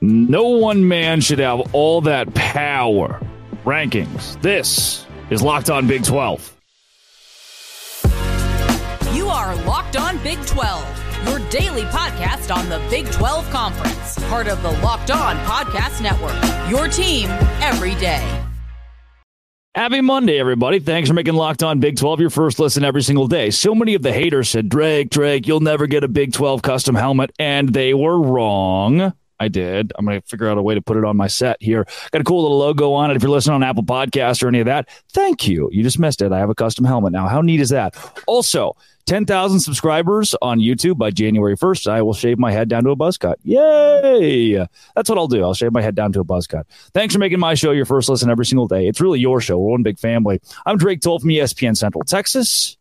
No one man should have all that power. Rankings. This is Locked On Big 12. You are Locked On Big 12, your daily podcast on the Big 12 Conference, part of the Locked On Podcast Network. Your team every day. Happy Monday, everybody. Thanks for making Locked On Big 12 your first listen every single day. So many of the haters said, Drake, Drake, you'll never get a Big 12 custom helmet. And they were wrong. I did. I'm going to figure out a way to put it on my set here. Got a cool little logo on it. If you're listening on Apple Podcast or any of that, thank you. You just missed it. I have a custom helmet now. How neat is that? Also, 10,000 subscribers on YouTube by January 1st. I will shave my head down to a buzz cut. Yay! That's what I'll do. I'll shave my head down to a buzz cut. Thanks for making my show your first listen every single day. It's really your show. We're one big family. I'm Drake Toll from ESPN Central Texas.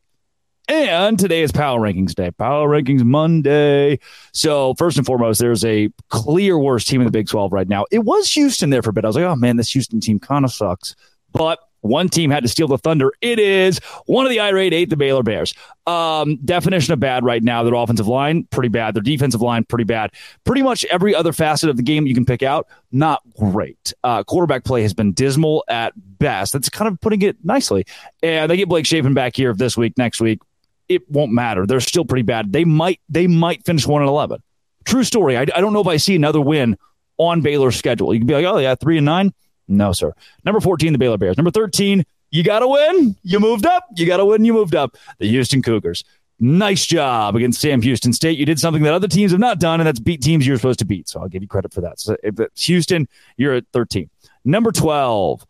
And today is Power Rankings Day, Power Rankings Monday. So, first and foremost, there's a clear worst team in the Big 12 right now. It was Houston there for a bit. I was like, oh man, this Houston team kind of sucks. But one team had to steal the thunder. It is one of the irate eight, the Baylor Bears. Um, definition of bad right now. Their offensive line, pretty bad. Their defensive line, pretty bad. Pretty much every other facet of the game you can pick out, not great. Uh, quarterback play has been dismal at best. That's kind of putting it nicely. And they get Blake Shapen back here this week, next week it won't matter. They're still pretty bad. They might they might finish one and eleven. True story. I, I don't know if I see another win on Baylor's schedule. You can be like, oh yeah, three and nine. No, sir. Number fourteen, the Baylor Bears. Number thirteen, you got to win. You moved up. You got to win. You moved up. The Houston Cougars. Nice job against Sam Houston State. You did something that other teams have not done, and that's beat teams you're supposed to beat. So I'll give you credit for that. So if it's Houston, you're at 13. Number 12.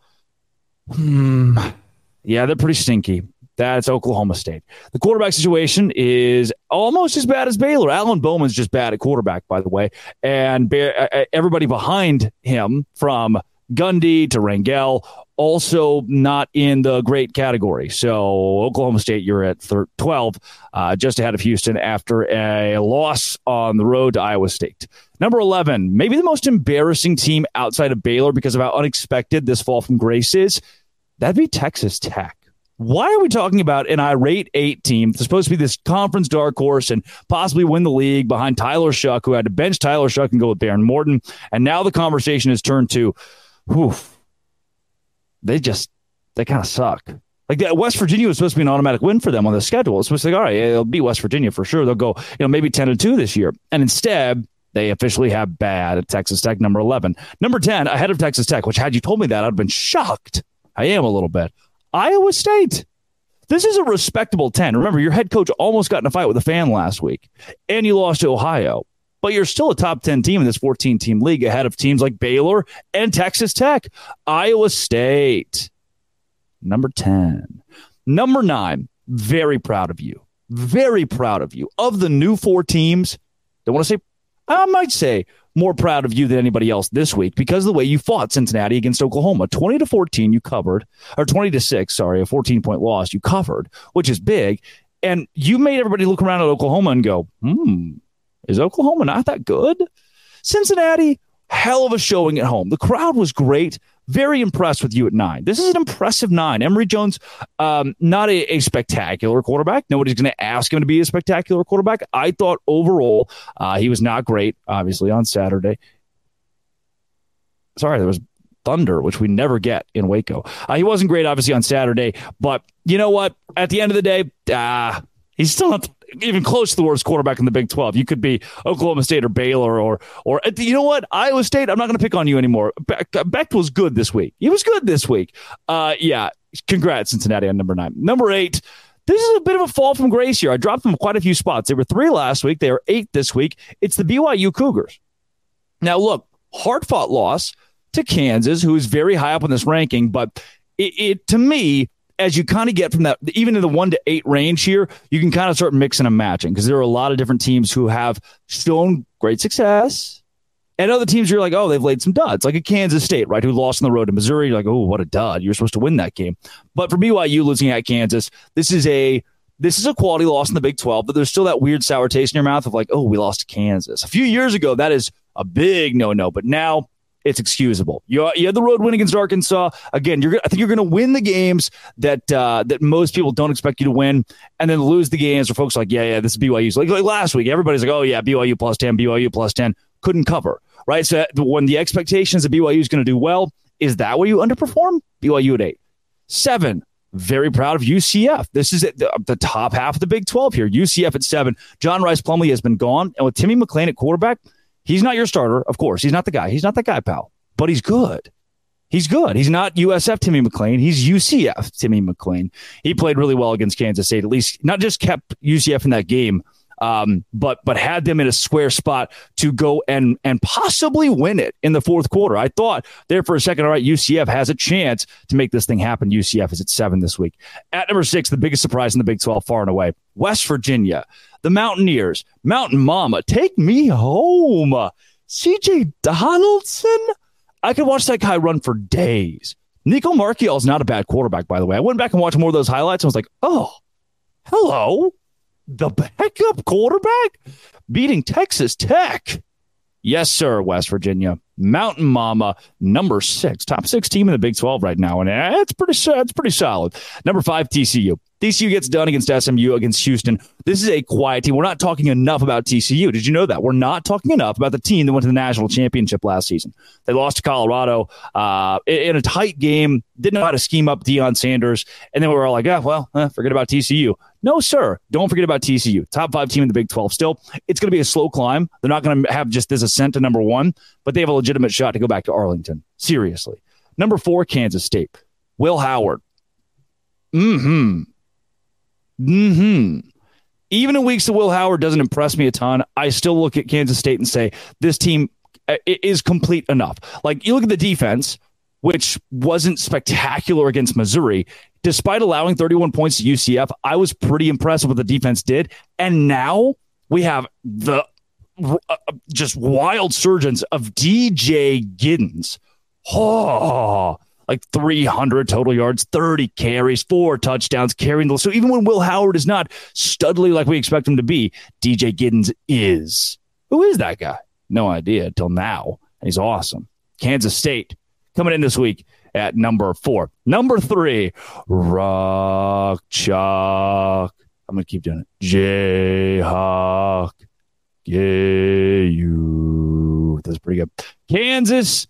Hmm. Yeah, they're pretty stinky. That's Oklahoma State. The quarterback situation is almost as bad as Baylor. Alan Bowman's just bad at quarterback, by the way. And everybody behind him, from Gundy to Rangel, also not in the great category. So Oklahoma State, you're at 12, uh, just ahead of Houston after a loss on the road to Iowa State. Number 11, maybe the most embarrassing team outside of Baylor because of how unexpected this fall from grace is. That'd be Texas Tech why are we talking about an irate eight team that's supposed to be this conference dark horse and possibly win the league behind Tyler Shough, who had to bench Tyler Shough and go with Behren Morton? And now the conversation has turned to, whew, they just, they kind of suck. Like that, West Virginia was supposed to be an automatic win for them on the schedule. It's supposed to be like, all right, it'll be West Virginia for sure. They'll go, you know, maybe 10 to 2 this year. And instead, they officially have bad at Texas Tech, number 11. Number 10, ahead of Texas Tech, which had you told me that, I'd have been shocked. I am a little bit. Iowa State. This is a respectable 10. Remember, your head coach almost got in a fight with a fan last week, and you lost to Ohio. But you're still a top 10 team in this 14 team league ahead of teams like Baylor and Texas Tech. Iowa State, number 10. Number nine, very proud of you. Very proud of you. Of the new four teams, don't want to say, I might say more proud of you than anybody else this week because of the way you fought Cincinnati against Oklahoma. 20 to 14, you covered, or 20 to 6, sorry, a 14 point loss, you covered, which is big. And you made everybody look around at Oklahoma and go, hmm, is Oklahoma not that good? Cincinnati, hell of a showing at home. The crowd was great. Very impressed with you at nine. This is an impressive nine. Emory Jones, um, not a, a, spectacular quarterback. Nobody's going to ask him to be a spectacular quarterback. I thought overall uh, he was not great, obviously, on Saturday. Sorry, there was thunder, which we never get in Waco. Uh, he wasn't great, obviously, on Saturday, but you know what? At the end of the day, uh, he's still not even close to the worst quarterback in the Big 12. You could be Oklahoma State or Baylor or or you know what? Iowa State, I'm not going to pick on you anymore. Beck, Beck was good this week. He was good this week. Uh yeah, congrats Cincinnati on number 9. Number 8, this is a bit of a fall from grace here. I dropped them quite a few spots. They were 3 last week, they are 8 this week. It's the BYU Cougars. Now look, hard-fought loss to Kansas, who is very high up on this ranking, but it, it to me as you kind of get from that, even in the one to eight range here, you can kind of start mixing and matching because there are a lot of different teams who have shown great success. And other teams, you're like, oh, they've laid some duds, like a Kansas State, right, who lost on the road to Missouri. You're like, oh, what a dud! You're supposed to win that game. But for BYU losing at Kansas, this is a this is a quality loss in the Big 12, but there's still that weird sour taste in your mouth of like, oh, we lost to Kansas. A few years ago, that is a big no no. But now it's excusable. You, you had the road win against Arkansas. Again, you're I think you're going to win the games that uh, that most people don't expect you to win, and then lose the games where folks are like, yeah, yeah, this is BYU. Like, like last week, everybody's like, oh yeah, BYU plus ten, BYU plus ten. couldn't cover, right? So when the expectations of BYU is going to do well, is that where you underperform? BYU at eight. Seven, very proud of UCF. This is the, the, top half of the Big 12 here. UCF at seven. John Rhys Plumlee has been gone. And with Timmy McClain at quarterback, he's not your starter, of course. He's not the guy. He's not that guy, pal, but he's good. He's good. He's not USF Timmy McClain. He's UCF Timmy McClain. He played really well against Kansas State, at least not just kept UCF in that game, um, but but had them in a square spot to go and and possibly win it in the fourth quarter. I thought there for a second, all right, UCF has a chance to make this thing happen. UCF is at seven this week. At number six, the biggest surprise in the Big 12, far and away, West Virginia, the Mountaineers, Mountain Mama, take me home. CJ Donaldson, I could watch that guy run for days. Nicco Marchiol is not a bad quarterback, by the way. I went back and watched more of those highlights and was like, oh, hello the backup quarterback beating Texas Tech. Yes, sir, West Virginia. Mountain Mama, number six, top six team in the Big 12 right now. And it's pretty, it's pretty solid. Number five, TCU. TCU gets done against SMU, against Houston. This is a quiet team. We're not talking enough about TCU. Did you know that? We're not talking enough about the team that went to the national championship last season. They lost to Colorado uh, in a tight game, didn't know how to scheme up Deion Sanders. And then we were all like, oh, well, eh, forget about TCU. No, sir. Don't forget about TCU. Top five team in the Big 12. Still, it's going to be a slow climb. They're not going to have just this ascent to number one, but they have a legitimate shot to go back to Arlington. Seriously. Number four, Kansas State. Will Howard. Mm hmm. Mm hmm. Even in weeks that Will Howard doesn't impress me a ton, I still look at Kansas State and say this team uh, is complete enough. Like you look at the defense, which wasn't spectacular against Missouri, despite allowing 31 points to UCF, I was pretty impressed with what the defense did. And now we have the uh, just wild surgeons of DJ Giddens. Oh, like 300 total yards, 30 carries, four touchdowns, carrying the. So even when Will Howard is not studly like we expect him to be, DJ Giddens is. Who is that guy? No idea until now. He's awesome. Kansas State coming in this week at number four. Number three, Rock Chalk. I'm going to keep doing it. Jayhawk. Yeah, you. That's pretty good. Kansas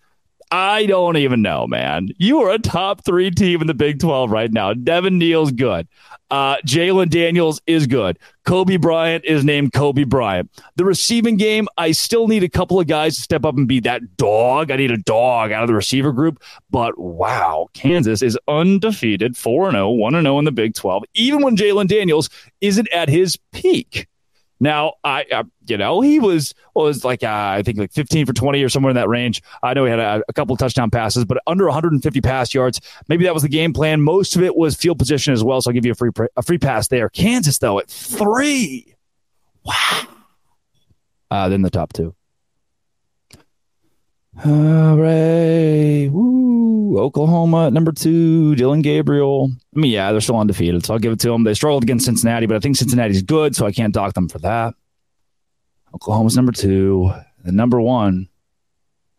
I don't even know, man. You are a top three team in the Big 12 right now. Devin Neal's good. Uh, Jalon Daniels is good. Kobe Bryant is named Kobe Bryant. The receiving game, I still need a couple of guys to step up and be that dog. I need a dog out of the receiver group. But wow, Kansas is undefeated 4 0, 1 0 in the Big 12, even when Jalon Daniels isn't at his peak. Now, I, uh, you know, he was was like uh, I think like 15 for 20 or somewhere in that range. I know he had a, a couple touchdown passes, but under 150 pass yards. Maybe that was the game plan. Most of it was field position as well. So I'll give you a free a free pass there. Kansas though at three. Wow. Uh, then the top two. Hooray. Woo. Oklahoma at number two. Dillon Gabriel. I mean, yeah, they're still undefeated, so I'll give it to them. They struggled against Cincinnati, but I think Cincinnati's good, so I can't dock them for that. Oklahoma's number two. The number one,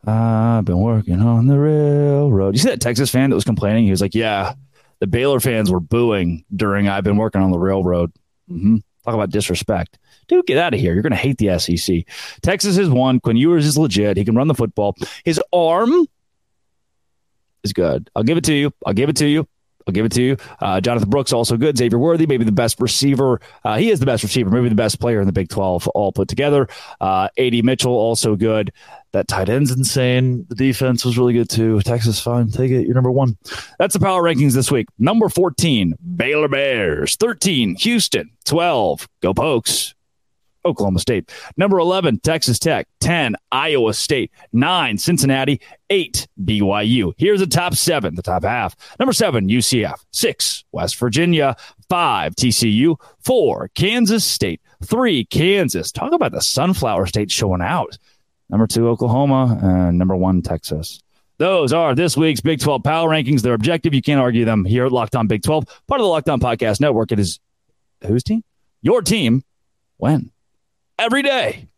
I've been working on the railroad. You see that Texas fan that was complaining? He was like, yeah, the Baylor fans were booing during I've been working on the railroad. Mm-hmm. Talk about disrespect. Dude, get out of here. You're going to hate the SEC. Texas is one. Quinn Ewers is legit. He can run the football. His arm is good. I'll give it to you. I'll give it to you. I'll give it to you. Uh, Jonathan Brooks also good. Xavier Worthy, maybe the best receiver. Uh, he is the best receiver, maybe the best player in the Big 12 all put together. Uh, AD Mitchell also good. That tight end's insane. The defense was really good too. Texas, fine. Take it. You're number one. That's the power rankings this week. Number 14, Baylor Bears. 13, Houston. 12, Go Pokes. Oklahoma State. Number 11, Texas Tech. 10, Iowa State. 9, Cincinnati. 8, BYU. Here's the top seven, the top half. Number 7, UCF. 6, West Virginia. 5, TCU. 4, Kansas State. 3, Kansas. Talk about the Sunflower State showing out. Number 2, Oklahoma. And number 1, Texas. Those are this week's Big 12 Power Rankings. They're objective. You can't argue them here at Locked On Big 12. Part of the Locked On Podcast Network. It is whose team? Your team. When? Every day.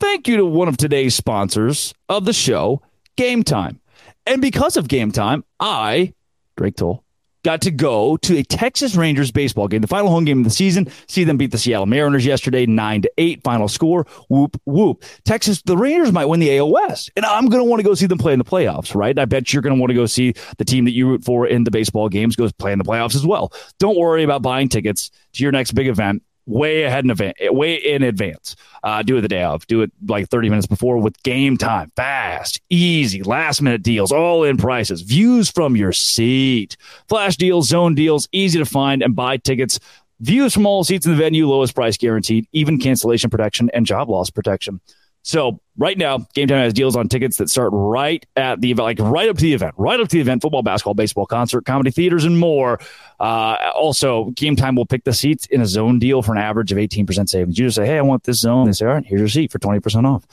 Thank you to one of today's sponsors of the show, Game Time. And because of Game Time, I, Drake Toll, got to go to a Texas Rangers baseball game, the final home game of the season. See them beat the Seattle Mariners yesterday, nine to eight. Final score, whoop whoop. Texas, the Rangers might win the AOS, and I'm going to want to go see them play in the playoffs, right? I bet you're going to want to go see the team that you root for in the baseball games go play in the playoffs as well. Don't worry about buying tickets to your next big event way ahead in advance, way in advance. Uh, do it the day of. Do it like 30 minutes before with game time. Fast, easy, last minute deals, all in prices, views from your seat, flash deals, zone deals, easy to find and buy tickets. Views from all seats in the venue, lowest price guaranteed, even cancellation protection and job loss protection. So right now, Game Time has deals on tickets that start right at the event, like right up to the event, right up to the event, football, basketball, baseball, concert, comedy theaters, and more. Uh, also, Game Time will pick the seats in a zone deal for an average of 18% savings. You just say, hey, I want this zone. They say, all right, here's your seat for 20% off.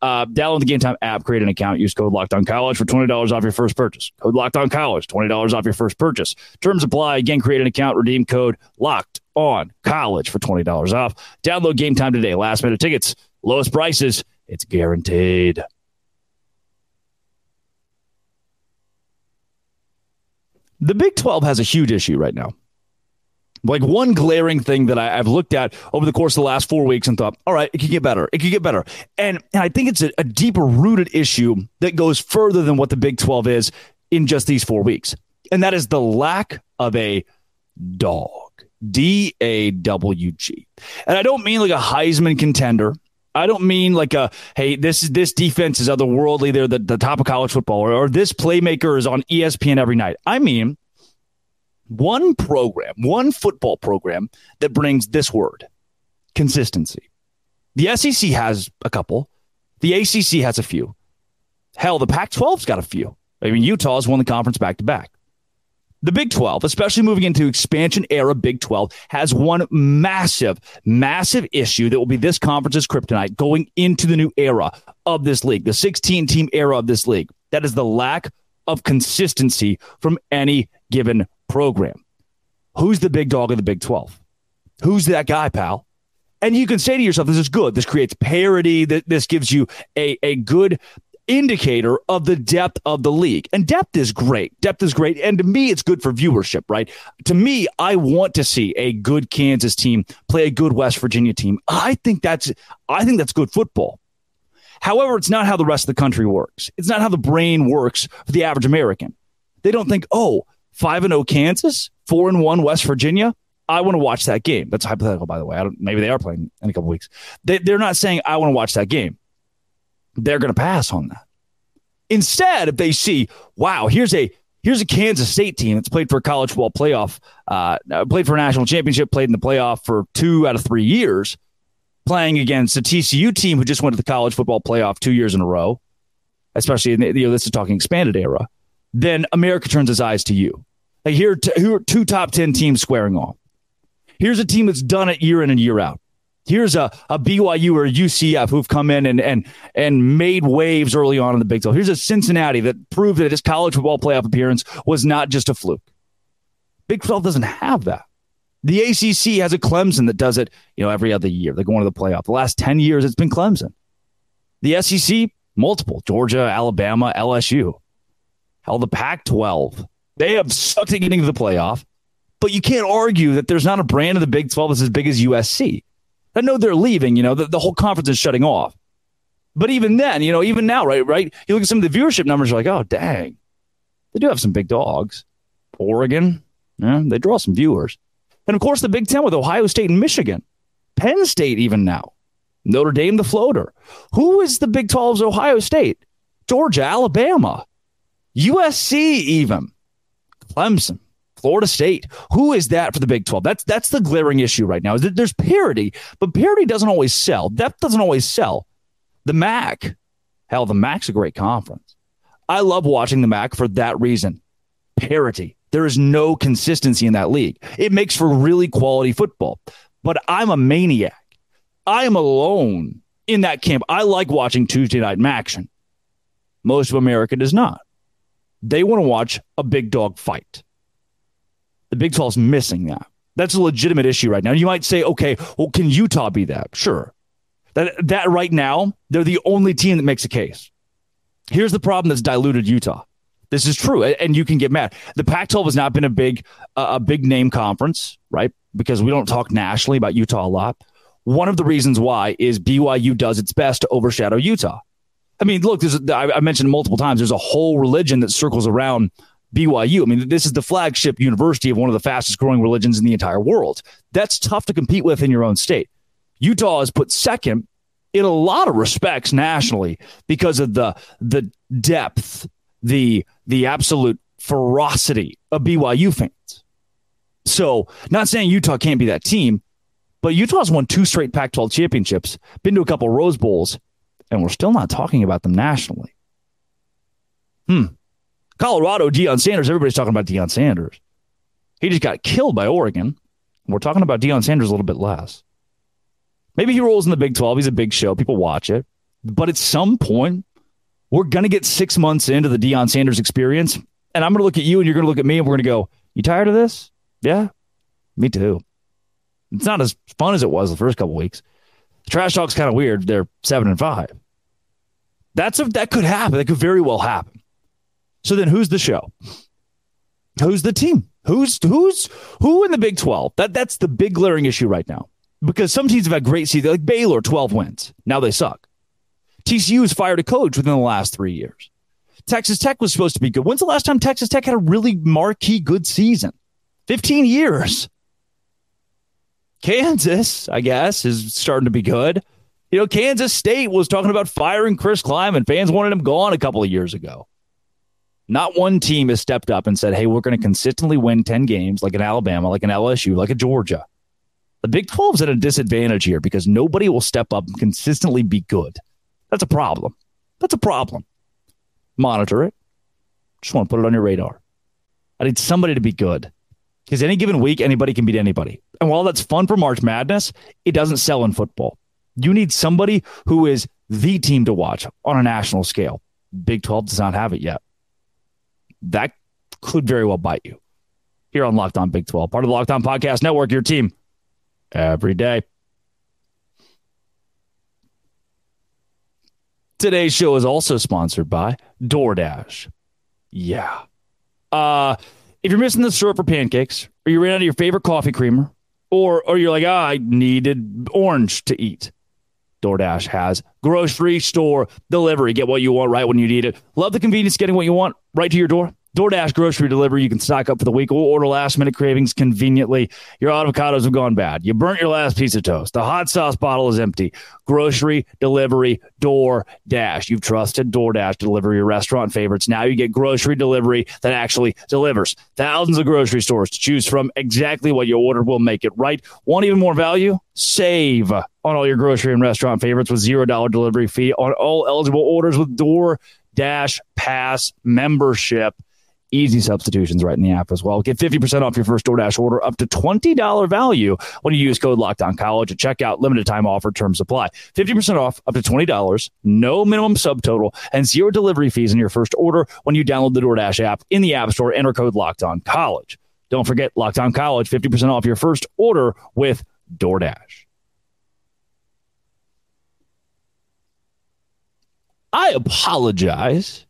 Uh, download the Game Time app, create an account, use code Locked On College for $20 off your first purchase. Code Locked On College, $20 off your first purchase. Terms apply. Again, create an account, redeem code Locked On College for $20 off. Download Game Time today. Last minute tickets, lowest prices it's guaranteed. The Big 12 has a huge issue right now. Like one glaring thing that I, have looked at over the course of the last four weeks and thought, all right, it could get better. It could get better. And, and I think it's a, a deeper rooted issue that goes further than what the Big 12 is in just these four weeks. And that is the lack of a dog. D A W G. And I don't mean like a Heisman contender. I don't mean like a hey, this is this defense is otherworldly. They're the, the top of college football, or, or this playmaker is on ESPN every night. I mean one program, one football program that brings this word consistency. The SEC has a couple. The ACC has a few. Hell, the Pac 12's got a few. I mean, Utah's won the conference back to back. The Big 12, especially moving into expansion era Big 12, has one massive, massive issue that will be this conference's kryptonite going into the new era of this league, the 16 team era of this league. That is the lack of consistency from any given program. Who's the big dog of the Big 12? Who's that guy, pal? And you can say to yourself, this is good. This creates parity. This gives you a, a good indicator of the depth of the league. And depth is great. Depth is great. And to me, it's good for viewership, right? To me, I want to see a good Kansas team play a good West Virginia team. I think that's I think that's good football. However, it's not how the rest of the country works. It's not how the brain works for the average American. They don't think, oh, 5 and 0 Kansas, 4 and 1 West Virginia. I want to watch that game. That's hypothetical, by the way. I don't, maybe they are playing in a couple weeks. They, they're not saying, I want to watch that game they're going to pass on that. Instead, if they see, wow, here's a here's a Kansas State team that's played for a college football playoff, uh, played for a national championship, played in the playoff for two out of three years, playing against a TCU team who just went to the college football playoff two years in a row, especially in the, you know this is talking expanded era. Then America turns its eyes to you. Like here, t- here are two top ten teams squaring off. Here's a team that's done it year in and year out here's a, a BYU or UCF who've come in and, and, and made waves early on in the Big 12. Here's a Cincinnati that proved that his college football playoff appearance was not just a fluke. Big 12 doesn't have that. The ACC has a Clemson that does it, you know, every other year. They're going to the playoff. The last 10 years, it's been Clemson. The SEC, multiple Georgia, Alabama, LSU. Hell, the Pac 12. They have sucked at getting to the playoff, but you can't argue that there's not a brand of the Big 12 that's as big as USC. I know they're leaving. You know, the, the whole conference is shutting off. But even then, you know, even now, right, right, you look at some of the viewership numbers, you're like, oh, dang, they do have some big dogs. Oregon, yeah, they draw some viewers. And of course, the Big Ten with Ohio State and Michigan, Penn State, even now, Notre Dame, the floater. Who is the Big 12's Ohio State? Georgia, Alabama, USC, even Clemson. Florida State. Who is that for the Big 12? That's that's the glaring issue right now. Is that there's parity, but parity doesn't always sell. Depth doesn't always sell. The MAC, hell, the MAC's a great conference. I love watching the MAC for that reason. Parity. There is no consistency in that league. It makes for really quality football. But I'm a maniac. I am alone in that camp. I like watching Tuesday night action. Most of America does not. They want to watch a big dog fight. The Big 12 is missing that. That's a legitimate issue right now. You might say, okay, well, can Utah be that? Sure. That, that right now, they're the only team that makes a case. Here's the problem that's diluted Utah This is true, and you can get mad. The Pac-12 has not been a big uh, a big name conference, right? Because we don't talk nationally about Utah a lot. One of the reasons why is BYU does its best to overshadow Utah. I mean, look, a, I mentioned multiple times. There's a whole religion that circles around BYU. I mean, this is the flagship university of one of the fastest growing religions in the entire world. That's tough to compete with in your own state. Utah is put second in a lot of respects nationally because of the the depth, the the absolute ferocity of BYU fans. So, not saying Utah can't be that team, but Utah's won two straight Pac 12 championships, been to a couple Rose Bowls, and we're still not talking about them nationally. Hmm. Colorado, Deion Sanders, everybody's talking about Deion Sanders. He just got killed by Oregon. We're talking about Deion Sanders a little bit less. Maybe he rolls in the Big 12. He's a big show. People watch it. But at some point, we're going to get six months into the Deion Sanders experience. And I'm going to look at you and you're going to look at me and we're going to go, You tired of this? Yeah, me too. It's not as fun as it was the first couple weeks. The trash talk's kind of weird. They're seven and five. That's a, that could happen. That could very well happen. So then, who's the show? Who's the team? Who's who's who in the Big Twelve? That that's the big glaring issue right now. Because some teams have had great seasons, like Baylor, twelve wins. Now they suck. TCU has fired a coach within the last three years. Texas Tech was supposed to be good. When's the last time Texas Tech had a really marquee good season? 15 years. Kansas, I guess, is starting to be good. You know, Kansas State was talking about firing Chris Klieman. Fans wanted him gone a couple of years ago. Not one team has stepped up and said, hey, we're going to consistently win 10 games like an Alabama, like an LSU, like a Georgia. The Big 12 is at a disadvantage here because nobody will step up and consistently be good. That's a problem. That's a problem. Monitor it. Just want to put it on your radar. I need somebody to be good. Because any given week, anybody can beat anybody. And while that's fun for March Madness, it doesn't sell in football. You need somebody who is the team to watch on a national scale. Big 12 does not have it yet. That could very well bite you here on Locked On Big 12, part of the Locked On Podcast Network, your team every day. Today's show is also sponsored by DoorDash. Yeah. Uh, if you're missing the syrup for pancakes, or you ran out of your favorite coffee creamer, or or you're like, oh, I needed orange to eat. DoorDash has grocery store delivery. Get what you want right when you need it. Love the convenience getting what you want right to your door. DoorDash grocery delivery. You can stock up for the week or order last minute cravings conveniently. Your avocados have gone bad. You burnt your last piece of toast. The hot sauce bottle is empty. Grocery delivery, DoorDash. You've trusted DoorDash to deliver your restaurant favorites. Now you get grocery delivery that actually delivers. Thousands of grocery stores to choose from. Exactly what you ordered will make it right. Want even more value? Save on all your grocery and restaurant favorites with $0 delivery fee on all eligible orders with Door Dash Pass membership. Easy substitutions right in the app as well. Get 50% off your first DoorDash order up to $20 value when you use code Locked On College at checkout. Limited time offer, terms apply. 50% off up to $20, no minimum subtotal, and zero delivery fees in your first order when you download the DoorDash app in the App Store. Enter code Locked On College. Don't forget Locked On College, 50% off your first order with DoorDash. I apologize.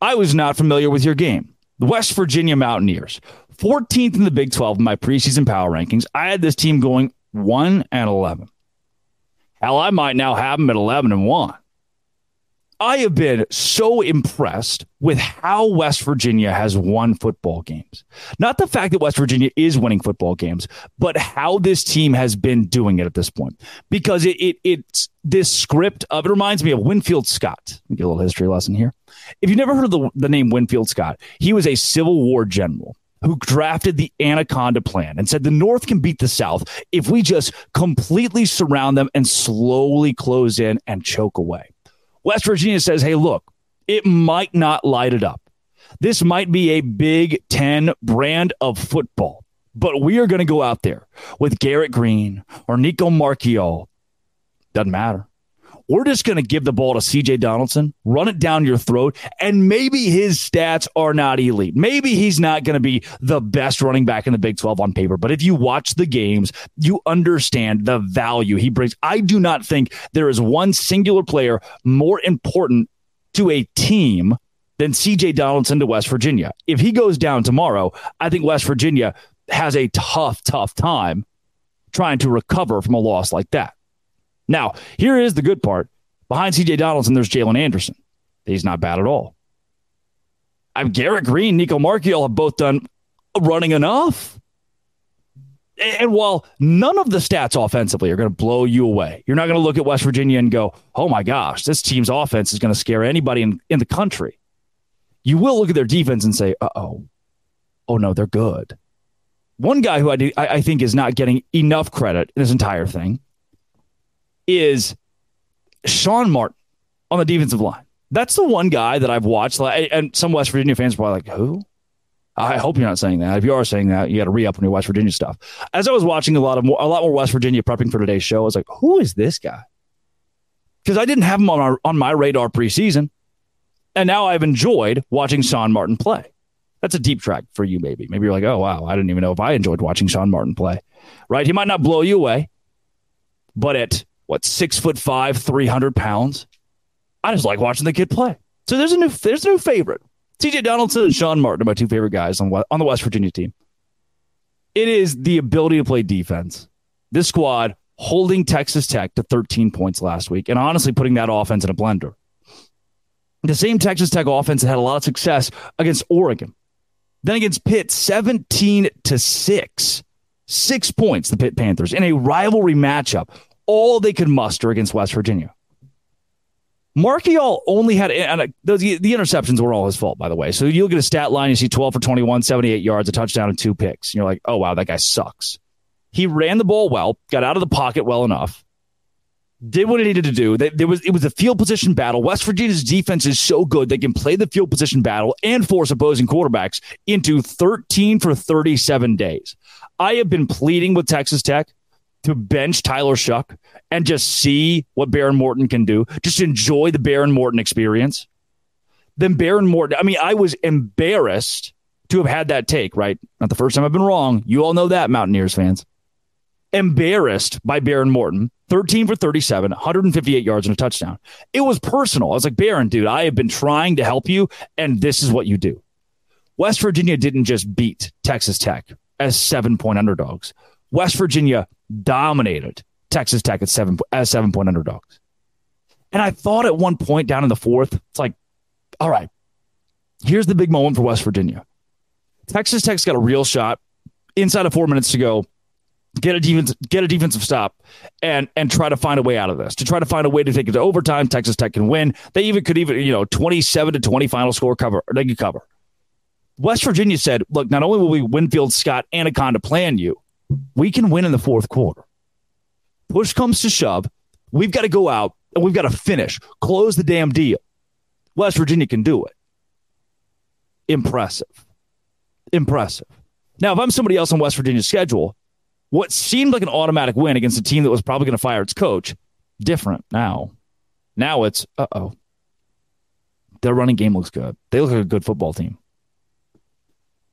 I was not familiar with your game. The West Virginia Mountaineers, 14th in the Big 12 in my preseason power rankings. I had this team going 1 and 11. Hell, I might now have them at 11 and 1. I have been so impressed with how West Virginia has won football games. Not the fact that West Virginia is winning football games, but how this team has been doing it at this point. Because it, it it's this script of it reminds me of Winfield Scott. Get a little history lesson here. If you've never heard of the, the name Winfield Scott, he was a Civil War general who drafted the Anaconda Plan and said the North can beat the South if we just completely surround them and slowly close in and choke away. West Virginia says, hey, look, it might not light it up. This might be a Big Ten brand of football, but we are going to go out there with Garrett Greene or Nicco Marchiol. Doesn't matter. We're just going to give the ball to CJ Donaldson, run it down your throat, and maybe his stats are not elite. Maybe he's not going to be the best running back in the Big 12 on paper. But if you watch the games, you understand the value he brings. I do not think there is one singular player more important to a team than CJ Donaldson to West Virginia. If he goes down tomorrow, I think West Virginia has a tough, tough time trying to recover from a loss like that. Now, here is the good part. Behind CJ Donaldson, there's Jalen Anderson. He's not bad at all. I'm Garrett Greene, Nicco Marchiol have both done running enough. And while none of the stats offensively are going to blow you away, you're not going to look at West Virginia and go, oh my gosh, this team's offense is going to scare anybody in, in the country. You will look at their defense and say, uh oh, oh no, they're good. One guy who I, do, I, I think is not getting enough credit in this entire thing is Sean Martin on the defensive line. That's the one guy that I've watched, and some West Virginia fans are probably like, who? I hope you're not saying that. If you are saying that, you got to re up on your West Virginia stuff. As I was watching a lot of more, a lot more West Virginia prepping for today's show, I was like, who is this guy? Because I didn't have him on our, on my radar preseason, and now I've enjoyed watching Sean Martin play. That's a deep track for you, maybe. Maybe you're like, oh wow, I didn't even know if I enjoyed watching Sean Martin play. Right? He might not blow you away, but at what six foot five, three hundred pounds, I just like watching the kid play. So there's a new there's a new favorite. CJ Donaldson and Sean Martin are my two favorite guys on, on the West Virginia team. It is the ability to play defense. This squad holding Texas Tech to 13 points last week and honestly putting that offense in a blender. The same Texas Tech offense that had a lot of success against Oregon. Then against Pitt, 17 to 6. Six points, the Pitt Panthers, in a rivalry matchup. All they could muster against West Virginia. Marchiol only had, and uh, the, the interceptions were all his fault, by the way. So you'll get a stat line, you see 12 for 21, 78 yards, a touchdown, and two picks. And you're like, oh, wow, that guy sucks. He ran the ball well, got out of the pocket well enough, did what he needed to do. There was it was a field position battle. West Virginia's defense is so good they can play the field position battle and force opposing quarterbacks into 13 for 37 days. I have been pleading with Texas Tech to bench Tyler Shough and just see what Behren Morton can do. Just enjoy the Behren Morton experience. Then Behren Morton, I mean, I was embarrassed to have had that take, right? Not the first time I've been wrong. You all know that, Mountaineers fans. Embarrassed by Behren Morton, 13 for 37, 158 yards and a touchdown. It was personal. I was like, Behren, dude, I have been trying to help you, and this is what you do. West Virginia didn't just beat Texas Tech as seven point underdogs. West Virginia dominated Texas Tech at seven as seven point underdogs. And I thought at one point down in the fourth, it's like, all right, here's the big moment for West Virginia. Texas Tech's got a real shot inside of four minutes to go. Get a defense, get a defensive stop, and and try to find a way out of this. To try to find a way to take it to overtime. Texas Tech can win. They even could even you know twenty seven to twenty final score cover. They could cover. West Virginia said, "Look, not only will we Winfield Scott Anaconda plan you, we can win in the fourth quarter. Push comes to shove. We've got to go out and we've got to finish, close the damn deal. West Virginia can do it. Impressive. Impressive. Now, if I'm somebody else on West Virginia's schedule, what seemed like an automatic win against a team that was probably going to fire its coach, different now. Now it's, uh oh. Their running game looks good. They look like a good football team.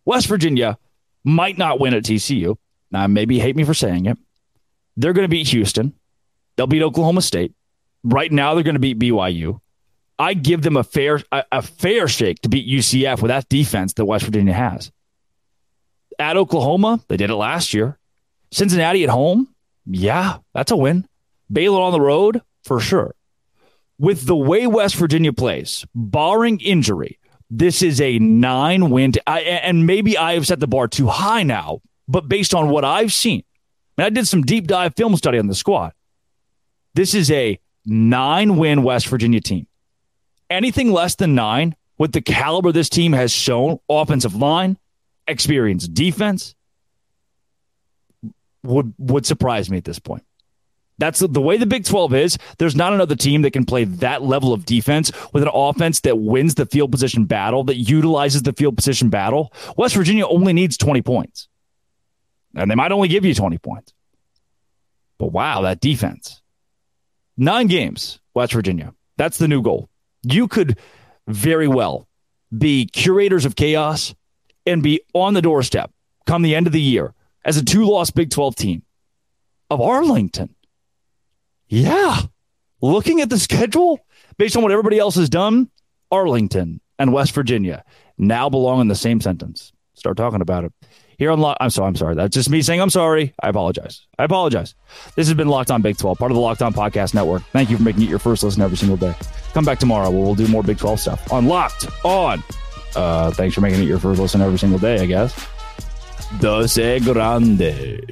West Virginia might not win at TCU. Now, maybe hate me for saying it. They're going to beat Houston. They'll beat Oklahoma State. Right now, they're going to beat BYU. I give them a fair a, a, fair shake to beat UCF with that defense that West Virginia has. At Oklahoma, they did it last year. Cincinnati at home, yeah, that's a win. Baylor on the road, for sure. With the way West Virginia plays, barring injury, this is a nine win. T- I, and maybe I have set the bar too high now, but based on what I've seen, and I did some deep dive film study on the squad, this is a nine win West Virginia team. Anything less than nine, with the caliber this team has shown, offensive line, experience, defense, would would surprise me at this point. That's the, the, way the Big 12 is. There's not another team that can play that level of defense with an offense that wins the field position battle, that utilizes the field position battle. West Virginia only needs 20 points and they might only give you 20 points. But wow, that defense. Nine games, West Virginia. That's the new goal. You could very well be curators of chaos and be on the doorstep come the end of the year as a two loss Big 12 team of Arlington. Yeah. Looking at the schedule based on what everybody else has done, Arlington, and West Virginia now belong in the same sentence. Start talking about it. Here on Lock, I'm sorry, I'm sorry. That's just me saying I'm sorry. I apologize. I apologize. This has been Locked On Big 12, part of the Locked On Podcast Network. Thank you for making it your first listen every single day. Come back tomorrow where we'll do more Big 12 stuff on Locked On. Uh, thanks for making it your first listen every single day, I guess. Dose Grande.